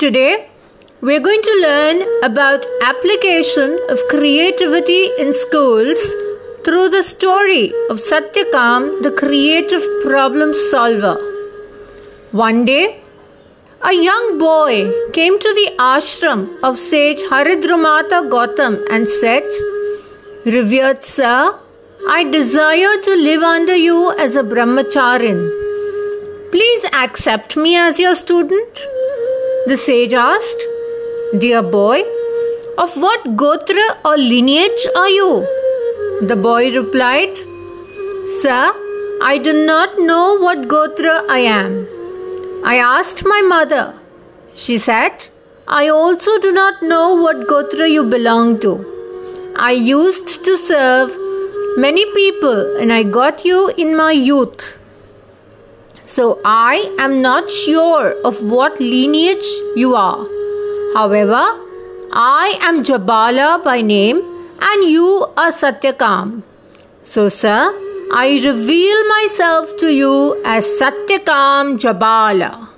Today, we're going to learn about application of creativity in schools through the story of Satyakam, the creative problem solver. One day, a young boy came to the ashram of sage Haridrumata Gautam and said, Revered sir, I desire to live under you as a brahmacharin. Please accept me as your student. The sage asked, Dear boy, of what gotra or lineage are you? The boy replied, Sir, I do not know what gotra I am. I asked my mother. She said, I also do not know what gotra you belong to. I used to serve many people and I got you in my youth. So I am not sure of what lineage you are. However, I am Jabala by name and you are Satyakam. So, sir, I reveal myself to you as Satyakam Jabala.